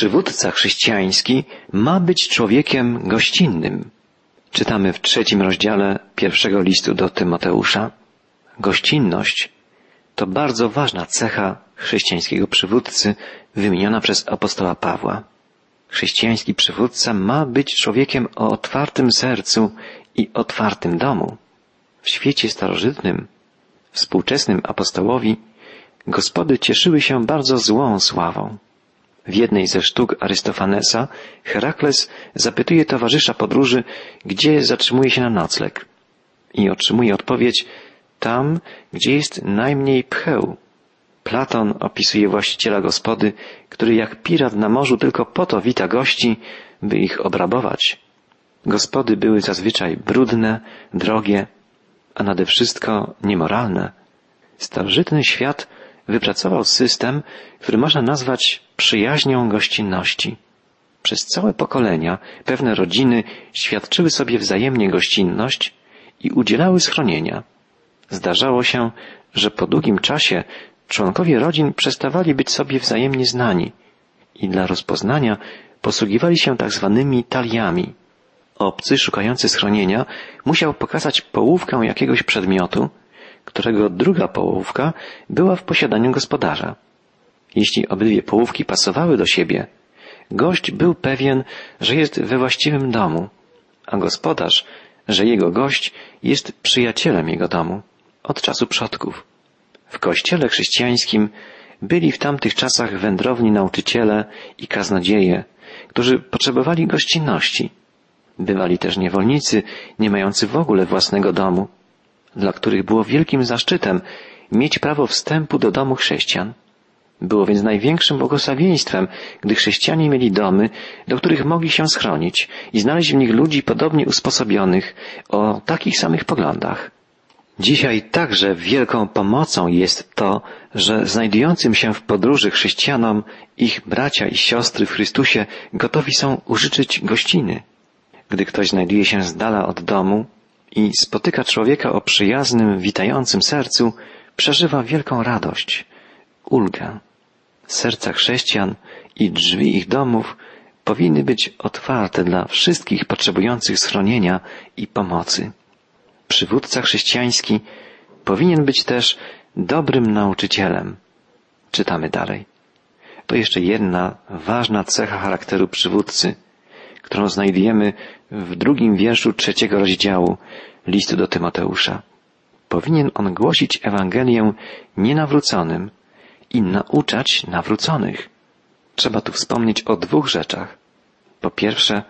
Przywódca chrześcijański ma być człowiekiem gościnnym. Czytamy w trzecim rozdziale pierwszego listu do Tymoteusza. Gościnność to bardzo ważna cecha chrześcijańskiego przywódcy wymieniona przez apostoła Pawła. Chrześcijański przywódca ma być człowiekiem o otwartym sercu i otwartym domu. W świecie starożytnym, współczesnym apostołowi, gospody cieszyły się bardzo złą sławą. W jednej ze sztuk Arystofanesa Herakles zapytuje towarzysza podróży, gdzie zatrzymuje się na nocleg. I otrzymuje odpowiedź tam, gdzie jest najmniej pcheł. Platon opisuje właściciela gospody, który jak pirat na morzu tylko po to wita gości, by ich obrabować. Gospody były zazwyczaj brudne, drogie, a nade wszystko niemoralne. Starożytny świat wypracował system, który można nazwać przyjaźnią gościnności. Przez całe pokolenia pewne rodziny świadczyły sobie wzajemnie gościnność i udzielały schronienia. Zdarzało się, że po długim czasie członkowie rodzin przestawali być sobie wzajemnie znani i dla rozpoznania posługiwali się tak zwanymi taliami. Obcy szukający schronienia musiał pokazać połówkę jakiegoś przedmiotu, którego druga połówka była w posiadaniu gospodarza. Jeśli obydwie połówki pasowały do siebie, gość był pewien, że jest we właściwym domu, a gospodarz, że jego gość jest przyjacielem jego domu od czasu przodków. W kościele chrześcijańskim byli w tamtych czasach wędrowni nauczyciele i kaznodzieje, którzy potrzebowali gościnności. Bywali też niewolnicy, nie mający w ogóle własnego domu, dla których było wielkim zaszczytem mieć prawo wstępu do domu chrześcijan. Było więc największym błogosławieństwem, gdy chrześcijanie mieli domy, do których mogli się schronić i znaleźć w nich ludzi podobnie usposobionych, o takich samych poglądach. Dzisiaj także wielką pomocą jest to, że znajdującym się w podróży chrześcijanom ich bracia i siostry w Chrystusie gotowi są użyczyć gościny. Gdy ktoś znajduje się z dala od domu i spotyka człowieka o przyjaznym, witającym sercu, przeżywa wielką radość, ulgę. Serca chrześcijan i drzwi ich domów powinny być otwarte dla wszystkich potrzebujących schronienia i pomocy. Przywódca chrześcijański powinien być też dobrym nauczycielem. Czytamy dalej. To jeszcze jedna ważna cecha charakteru przywódcy, którą znajdujemy w drugim wierszu trzeciego rozdziału listu do Tymoteusza. Powinien on głosić Ewangelię nienawróconym i nauczać nawróconych. Trzeba tu wspomnieć o dwóch rzeczach. Po pierwsze,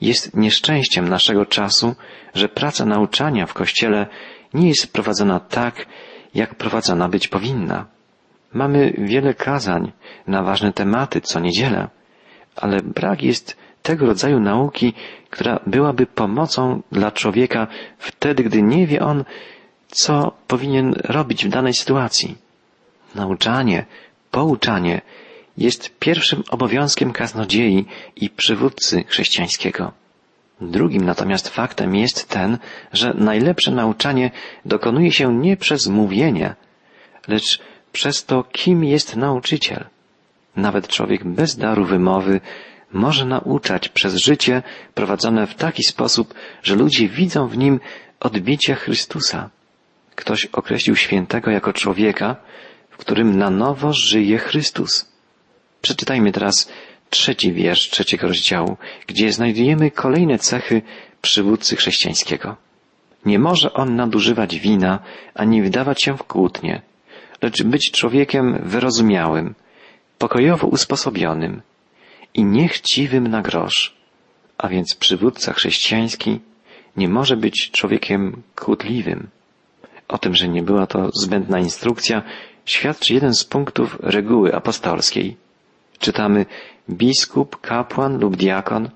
jest nieszczęściem naszego czasu, że praca nauczania w Kościele nie jest prowadzona tak, jak prowadzona być powinna. Mamy wiele kazań na ważne tematy co niedzielę, ale brak jest tego rodzaju nauki, która byłaby pomocą dla człowieka wtedy, gdy nie wie on, co powinien robić w danej sytuacji. Nauczanie, pouczanie jest pierwszym obowiązkiem kaznodziei i przywódcy chrześcijańskiego. Drugim natomiast faktem jest ten, że najlepsze nauczanie dokonuje się nie przez mówienie, lecz przez to, kim jest nauczyciel. Nawet człowiek bez daru wymowy może nauczać przez życie prowadzone w taki sposób, że ludzie widzą w nim odbicie Chrystusa. Ktoś określił świętego jako człowieka, w którym na nowo żyje Chrystus. Przeczytajmy teraz trzeci wiersz trzeciego rozdziału, gdzie znajdujemy kolejne cechy przywódcy chrześcijańskiego. Nie może on nadużywać wina, ani wdawać się w kłótnie, lecz być człowiekiem wyrozumiałym, pokojowo usposobionym i niechciwym na grosz. A więc przywódca chrześcijański nie może być człowiekiem kłótliwym. O tym, że nie była to zbędna instrukcja, świadczy jeden z punktów reguły apostolskiej. Czytamy biskup, kapłan lub diakon,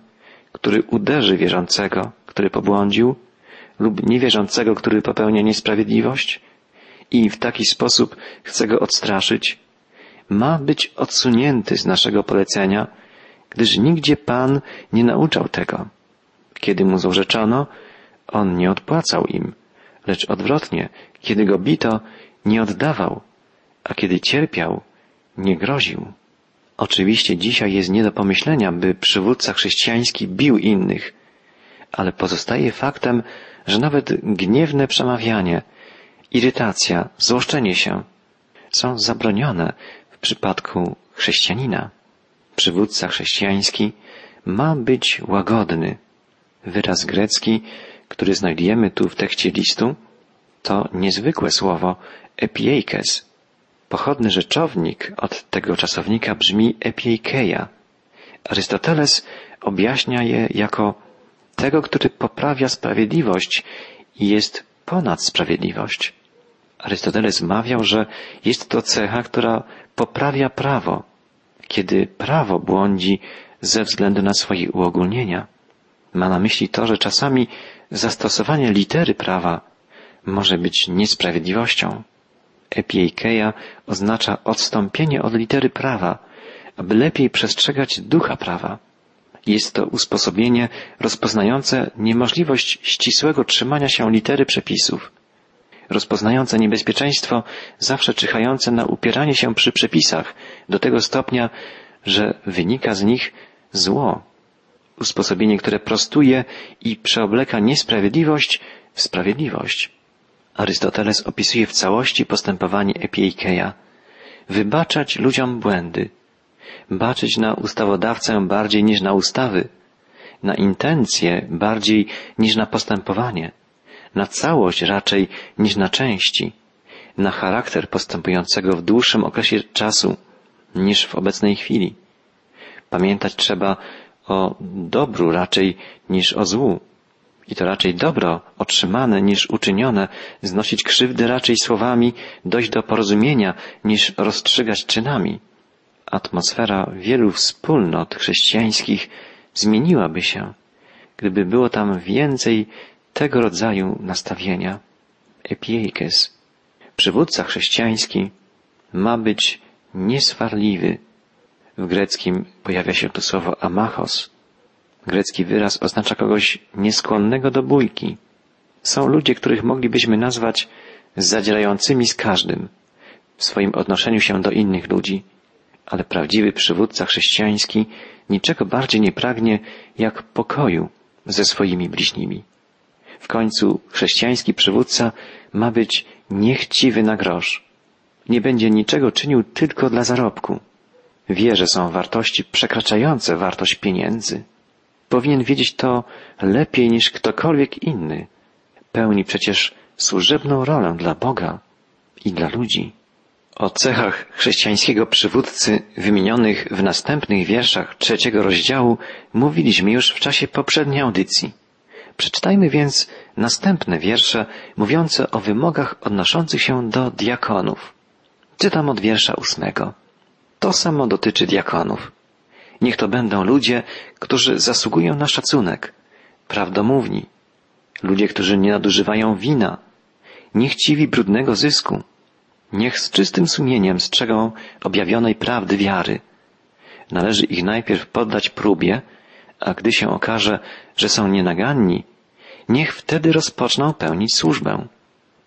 który uderzy wierzącego, który pobłądził, lub niewierzącego, który popełnia niesprawiedliwość i w taki sposób chce go odstraszyć, ma być odsunięty z naszego polecenia, gdyż nigdzie Pan nie nauczał tego. Kiedy mu złorzeczono, on nie odpłacał im, lecz odwrotnie, kiedy go bito, nie oddawał, a kiedy cierpiał, nie groził. Oczywiście dzisiaj jest nie do pomyślenia, by przywódca chrześcijański bił innych, ale pozostaje faktem, że nawet gniewne przemawianie, irytacja, złoszczenie się są zabronione w przypadku chrześcijanina. Przywódca chrześcijański ma być łagodny. Wyraz grecki, który znajdujemy tu w tekście listu, to niezwykłe słowo epieikes. Pochodny rzeczownik od tego czasownika brzmi epieikeia. Arystoteles objaśnia je jako tego, który poprawia sprawiedliwość i jest ponad sprawiedliwość. Arystoteles mawiał, że jest to cecha, która poprawia prawo, kiedy prawo błądzi ze względu na swoje uogólnienia. Ma na myśli to, że czasami zastosowanie litery prawa może być niesprawiedliwością. Epiikeia oznacza odstąpienie od litery prawa, aby lepiej przestrzegać ducha prawa. Jest to usposobienie rozpoznające niemożliwość ścisłego trzymania się litery przepisów, rozpoznające niebezpieczeństwo zawsze czyhające na upieranie się przy przepisach do tego stopnia, że wynika z nich zło. Usposobienie, które prostuje i przeobleka niesprawiedliwość w sprawiedliwość. Arystoteles opisuje w całości postępowanie Epiikeja. Wybaczać ludziom błędy, baczyć na ustawodawcę bardziej niż na ustawy, na intencje bardziej niż na postępowanie, na całość raczej niż na części, na charakter postępującego w dłuższym okresie czasu niż w obecnej chwili. Pamiętać trzeba o dobru raczej niż o złu. I to raczej dobro otrzymane niż uczynione, znosić krzywdy raczej słowami, dojść do porozumienia niż rozstrzygać czynami atmosfera wielu wspólnot chrześcijańskich zmieniłaby się, gdyby było tam więcej tego rodzaju nastawienia. Epiekes, przywódca chrześcijański, ma być nieswarliwy. W greckim pojawia się tu słowo amachos. Grecki wyraz oznacza kogoś nieskłonnego do bójki. Są ludzie, których moglibyśmy nazwać zadzierającymi z każdym w swoim odnoszeniu się do innych ludzi ale prawdziwy przywódca chrześcijański niczego bardziej nie pragnie jak pokoju ze swoimi bliźnimi. W końcu chrześcijański przywódca ma być niechciwy na grosz. Nie będzie niczego czynił tylko dla zarobku. Wie, że są wartości przekraczające wartość pieniędzy. Powinien wiedzieć to lepiej niż ktokolwiek inny. Pełni przecież służebną rolę dla Boga i dla ludzi. O cechach chrześcijańskiego przywódcy wymienionych w następnych wierszach trzeciego rozdziału mówiliśmy już w czasie poprzedniej audycji. Przeczytajmy więc następne wiersze mówiące o wymogach odnoszących się do diakonów. Czytam od wiersza ósmego. To samo dotyczy diakonów. Niech to będą ludzie, którzy zasługują na szacunek, prawdomówni, ludzie, którzy nie nadużywają wina, niechciwi brudnego zysku, Niech z czystym sumieniem strzegą objawionej prawdy wiary. Należy ich najpierw poddać próbie, a gdy się okaże, że są nienaganni, niech wtedy rozpoczną pełnić służbę.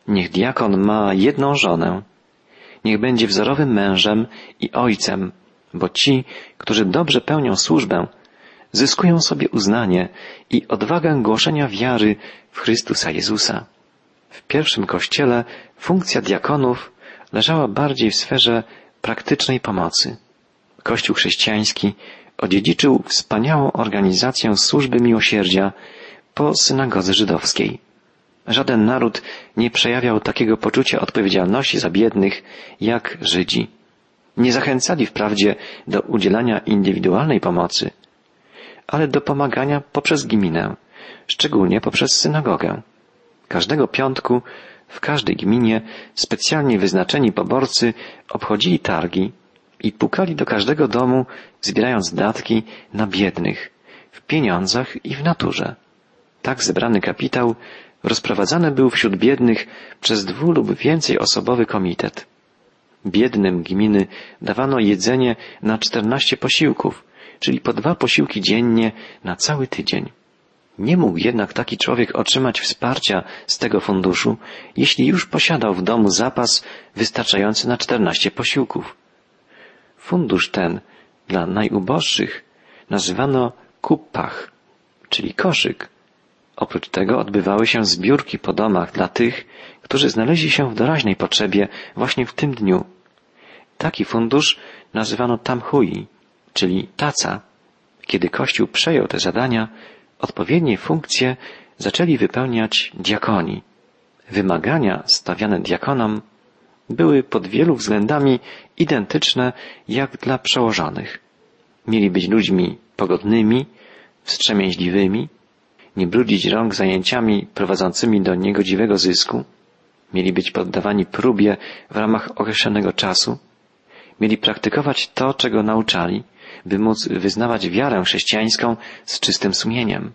Niech diakon ma jedną żonę. Niech będzie wzorowym mężem i ojcem, bo ci, którzy dobrze pełnią służbę, zyskują sobie uznanie i odwagę głoszenia wiary w Chrystusa Jezusa. W pierwszym kościele funkcja diakonów leżała bardziej w sferze praktycznej pomocy. Kościół chrześcijański odziedziczył wspaniałą organizację służby miłosierdzia po synagodze żydowskiej. Żaden naród nie przejawiał takiego poczucia odpowiedzialności za biednych jak Żydzi. Nie zachęcali wprawdzie do udzielania indywidualnej pomocy, ale do pomagania poprzez gminę, szczególnie poprzez synagogę. Każdego piątku w każdej gminie specjalnie wyznaczeni poborcy obchodzili targi i pukali do każdego domu, zbierając datki na biednych, w pieniądzach i w naturze. Tak zebrany kapitał rozprowadzany był wśród biednych przez dwu lub więcej osobowy komitet. Biednym gminy dawano jedzenie na czternaście posiłków, czyli po dwa posiłki dziennie na cały tydzień. Nie mógł jednak taki człowiek otrzymać wsparcia z tego funduszu, jeśli już posiadał w domu zapas wystarczający na czternaście posiłków. Fundusz ten dla najuboższych nazywano kuppach, czyli koszyk. Oprócz tego odbywały się zbiórki po domach dla tych, którzy znaleźli się w doraźnej potrzebie właśnie w tym dniu. Taki fundusz nazywano tamhui, czyli taca. Kiedy Kościół przejął te zadania, odpowiednie funkcje zaczęli wypełniać diakoni. Wymagania stawiane diakonom były pod wielu względami identyczne jak dla przełożonych. Mieli być ludźmi pogodnymi, wstrzemięźliwymi, nie brudzić rąk zajęciami prowadzącymi do niegodziwego zysku, mieli być poddawani próbie w ramach określonego czasu, mieli praktykować to, czego nauczali, by móc wyznawać wiarę chrześcijańską z czystym sumieniem.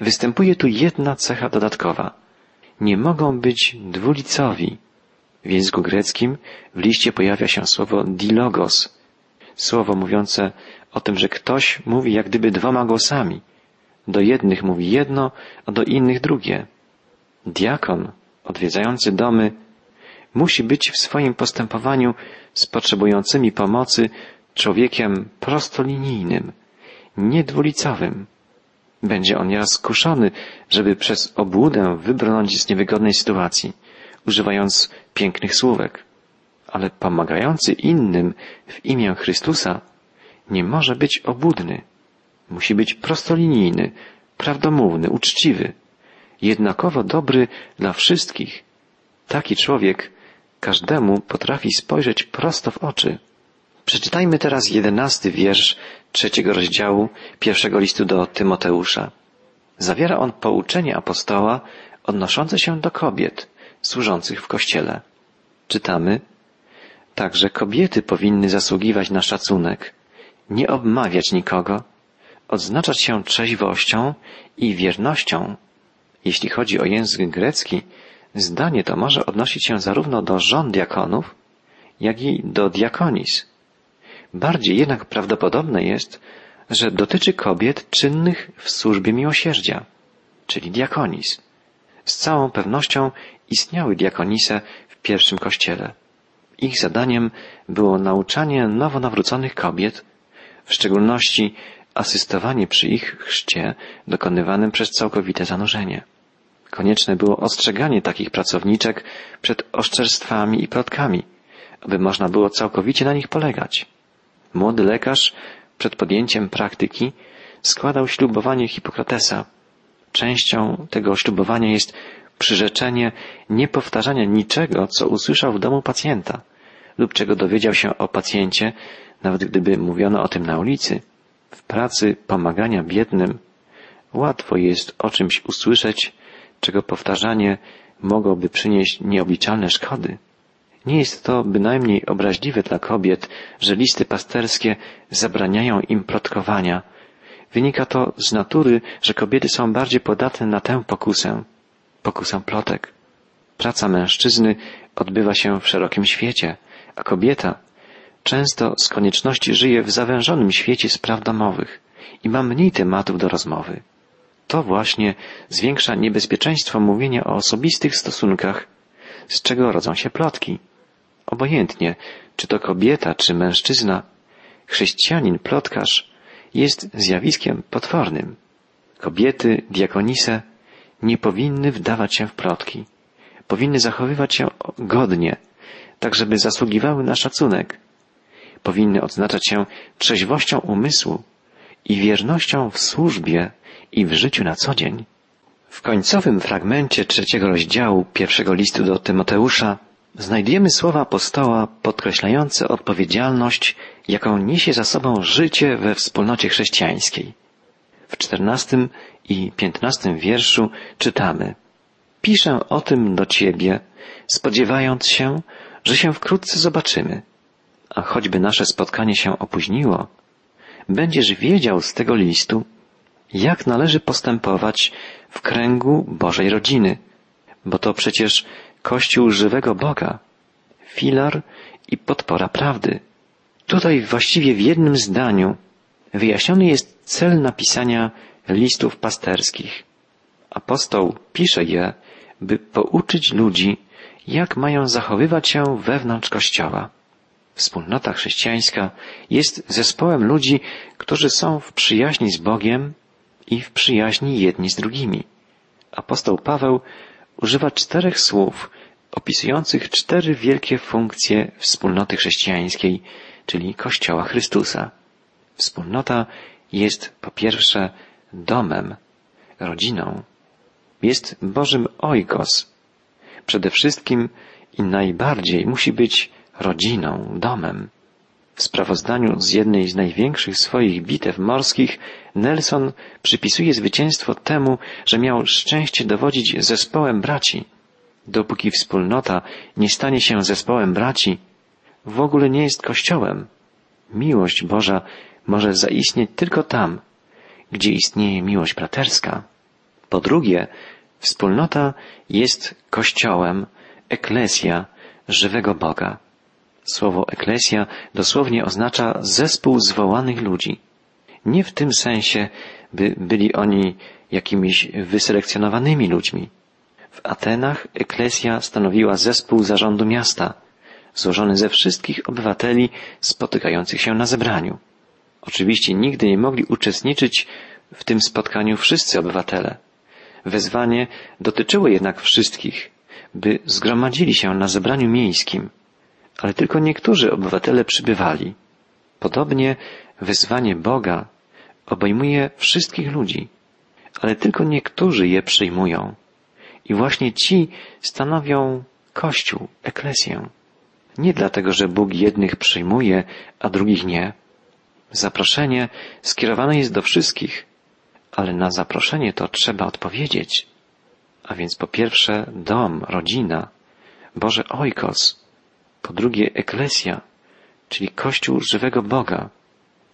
Występuje tu jedna cecha dodatkowa. Nie mogą być dwulicowi. W języku greckim w liście pojawia się słowo dilogos, słowo mówiące o tym, że ktoś mówi jak gdyby dwoma głosami. Do jednych mówi jedno, a do innych drugie. Diakon, odwiedzający domy, musi być w swoim postępowaniu z potrzebującymi pomocy człowiekiem prostolinijnym, niedwulicowym. Będzie on nieraz skuszony, żeby przez obłudę wybrnąć z niewygodnej sytuacji, używając pięknych słówek. Ale pomagający innym w imię Chrystusa nie może być obłudny. Musi być prostolinijny, prawdomówny, uczciwy, jednakowo dobry dla wszystkich. Taki człowiek każdemu potrafi spojrzeć prosto w oczy. Przeczytajmy teraz jedenasty wiersz trzeciego rozdziału pierwszego listu do Tymoteusza. Zawiera on pouczenie apostoła odnoszące się do kobiet służących w kościele. Czytamy, także kobiety powinny zasługiwać na szacunek, nie obmawiać nikogo, odznaczać się trzeźwością i wiernością. Jeśli chodzi o język grecki, zdanie to może odnosić się zarówno do żon diakonów, jak i do diakonis. Bardziej jednak prawdopodobne jest, że dotyczy kobiet czynnych w służbie miłosierdzia, czyli diakonis. Z całą pewnością istniały diakonise w pierwszym kościele. Ich zadaniem było nauczanie nowonawróconych kobiet, w szczególności asystowanie przy ich chrzcie dokonywanym przez całkowite zanurzenie. Konieczne było ostrzeganie takich pracowniczek przed oszczerstwami i plotkami, aby można było całkowicie na nich polegać. Młody lekarz przed podjęciem praktyki składał ślubowanie Hipokratesa. Częścią tego ślubowania jest przyrzeczenie niepowtarzania niczego, co usłyszał w domu pacjenta lub czego dowiedział się o pacjencie, nawet gdyby mówiono o tym na ulicy. W pracy pomagania biednym łatwo jest o czymś usłyszeć, czego powtarzanie mogłoby przynieść nieobliczalne szkody. Nie jest to bynajmniej obraźliwe dla kobiet, że listy pasterskie zabraniają im plotkowania. Wynika to z natury, że kobiety są bardziej podatne na tę pokusę, pokusę plotek. Praca mężczyzny odbywa się w szerokim świecie, a kobieta często z konieczności żyje w zawężonym świecie spraw domowych i ma mniej tematów do rozmowy. To właśnie zwiększa niebezpieczeństwo mówienia o osobistych stosunkach, z czego rodzą się plotki. Obojętnie, czy to kobieta, czy mężczyzna, chrześcijanin plotkarz jest zjawiskiem potwornym. Kobiety, diakonise nie powinny wdawać się w plotki. Powinny zachowywać się godnie, tak żeby zasługiwały na szacunek. Powinny odznaczać się trzeźwością umysłu i wiernością w służbie i w życiu na co dzień. W końcowym fragmencie trzeciego rozdziału pierwszego listu do Tymoteusza znajdujemy słowa apostoła podkreślające odpowiedzialność, jaką niesie za sobą życie we wspólnocie chrześcijańskiej. W czternastym i piętnastym wierszu czytamy Piszę o tym do Ciebie, spodziewając się, że się wkrótce zobaczymy. A choćby nasze spotkanie się opóźniło, będziesz wiedział z tego listu, jak należy postępować w kręgu Bożej rodziny, bo to przecież Kościół żywego Boga, filar i podpora prawdy. Tutaj właściwie w jednym zdaniu wyjaśniony jest cel napisania listów pasterskich. Apostoł pisze je, by pouczyć ludzi, jak mają zachowywać się wewnątrz Kościoła. Wspólnota chrześcijańska jest zespołem ludzi, którzy są w przyjaźni z Bogiem i w przyjaźni jedni z drugimi. Apostoł Paweł używa czterech słów opisujących cztery wielkie funkcje wspólnoty chrześcijańskiej, czyli Kościoła Chrystusa. Wspólnota jest po pierwsze domem, rodziną. Jest Bożym oikos. Przede wszystkim i najbardziej musi być rodziną, domem. W sprawozdaniu z jednej z największych swoich bitew morskich Nelson przypisuje zwycięstwo temu, że miał szczęście dowodzić zespołem braci. Dopóki wspólnota nie stanie się zespołem braci, w ogóle nie jest kościołem. Miłość Boża może zaistnieć tylko tam, gdzie istnieje miłość braterska. Po drugie, wspólnota jest kościołem, eklesja żywego Boga. Słowo eklesja dosłownie oznacza zespół zwołanych ludzi. Nie w tym sensie, by byli oni jakimiś wyselekcjonowanymi ludźmi. W Atenach eklesja stanowiła zespół zarządu miasta, złożony ze wszystkich obywateli spotykających się na zebraniu. Oczywiście nigdy nie mogli uczestniczyć w tym spotkaniu wszyscy obywatele. Wezwanie dotyczyło jednak wszystkich, by zgromadzili się na zebraniu miejskim, ale tylko niektórzy obywatele przybywali. Podobnie wezwanie Boga obejmuje wszystkich ludzi, ale tylko niektórzy je przyjmują. I właśnie ci stanowią Kościół, eklesję. Nie dlatego, że Bóg jednych przyjmuje, a drugich nie. Zaproszenie skierowane jest do wszystkich, ale na zaproszenie to trzeba odpowiedzieć. A więc po pierwsze dom, rodzina, Boże Ojkos, po drugie eklesja, czyli Kościół żywego Boga,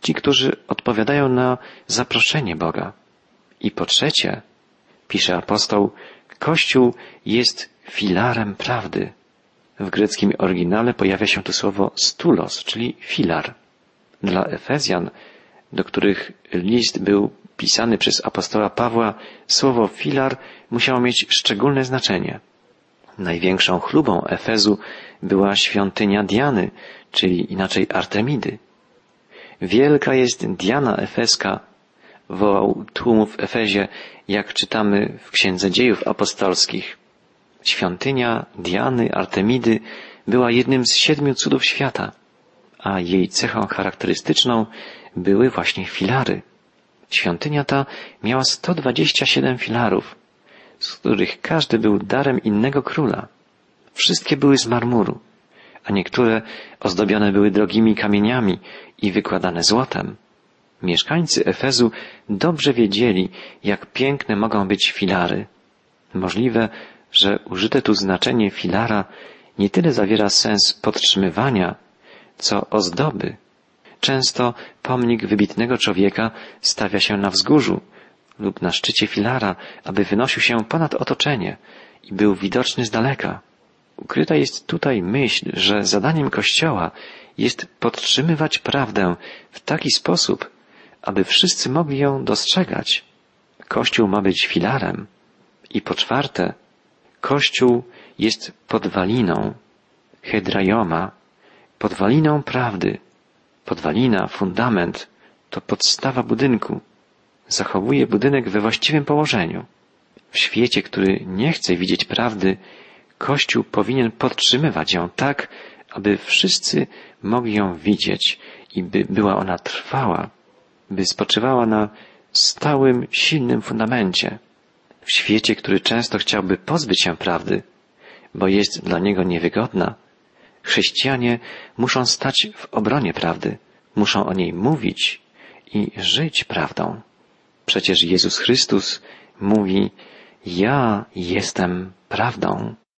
ci, którzy odpowiadają na zaproszenie Boga. I po trzecie, pisze apostoł, Kościół jest filarem prawdy. W greckim oryginale pojawia się tu słowo stulos, czyli filar. Dla Efezjan, do których list był pisany przez apostoła Pawła, słowo filar musiało mieć szczególne znaczenie. Największą chlubą Efezu była świątynia Diany, czyli inaczej Artemidy. Wielka jest Diana Efeska, wołał tłum w Efezie, jak czytamy w Księdze Dziejów Apostolskich. Świątynia Diany, Artemidy była jednym z siedmiu cudów świata, a jej cechą charakterystyczną były właśnie filary. Świątynia ta miała 127 filarów, z których każdy był darem innego króla. Wszystkie były z marmuru, a niektóre ozdobione były drogimi kamieniami i wykładane złotem. Mieszkańcy Efezu dobrze wiedzieli, jak piękne mogą być filary. Możliwe, że użyte tu znaczenie filara nie tyle zawiera sens podtrzymywania, co ozdoby. Często pomnik wybitnego człowieka stawia się na wzgórzu lub na szczycie filara, aby wynosił się ponad otoczenie i był widoczny z daleka. Ukryta jest tutaj myśl, że zadaniem Kościoła jest podtrzymywać prawdę w taki sposób, aby wszyscy mogli ją dostrzegać. Kościół ma być filarem. I po czwarte, Kościół jest podwaliną, hedrajoma, podwaliną prawdy. Podwalina, fundament to podstawa budynku. Zachowuje budynek we właściwym położeniu. W świecie, który nie chce widzieć prawdy, Kościół powinien podtrzymywać ją tak, aby wszyscy mogli ją widzieć i by była ona trwała, by spoczywała na stałym, silnym fundamencie. W świecie, który często chciałby pozbyć się prawdy, bo jest dla niego niewygodna, chrześcijanie muszą stać w obronie prawdy, muszą o niej mówić i żyć prawdą. Przecież Jezus Chrystus mówi, ja jestem prawdą.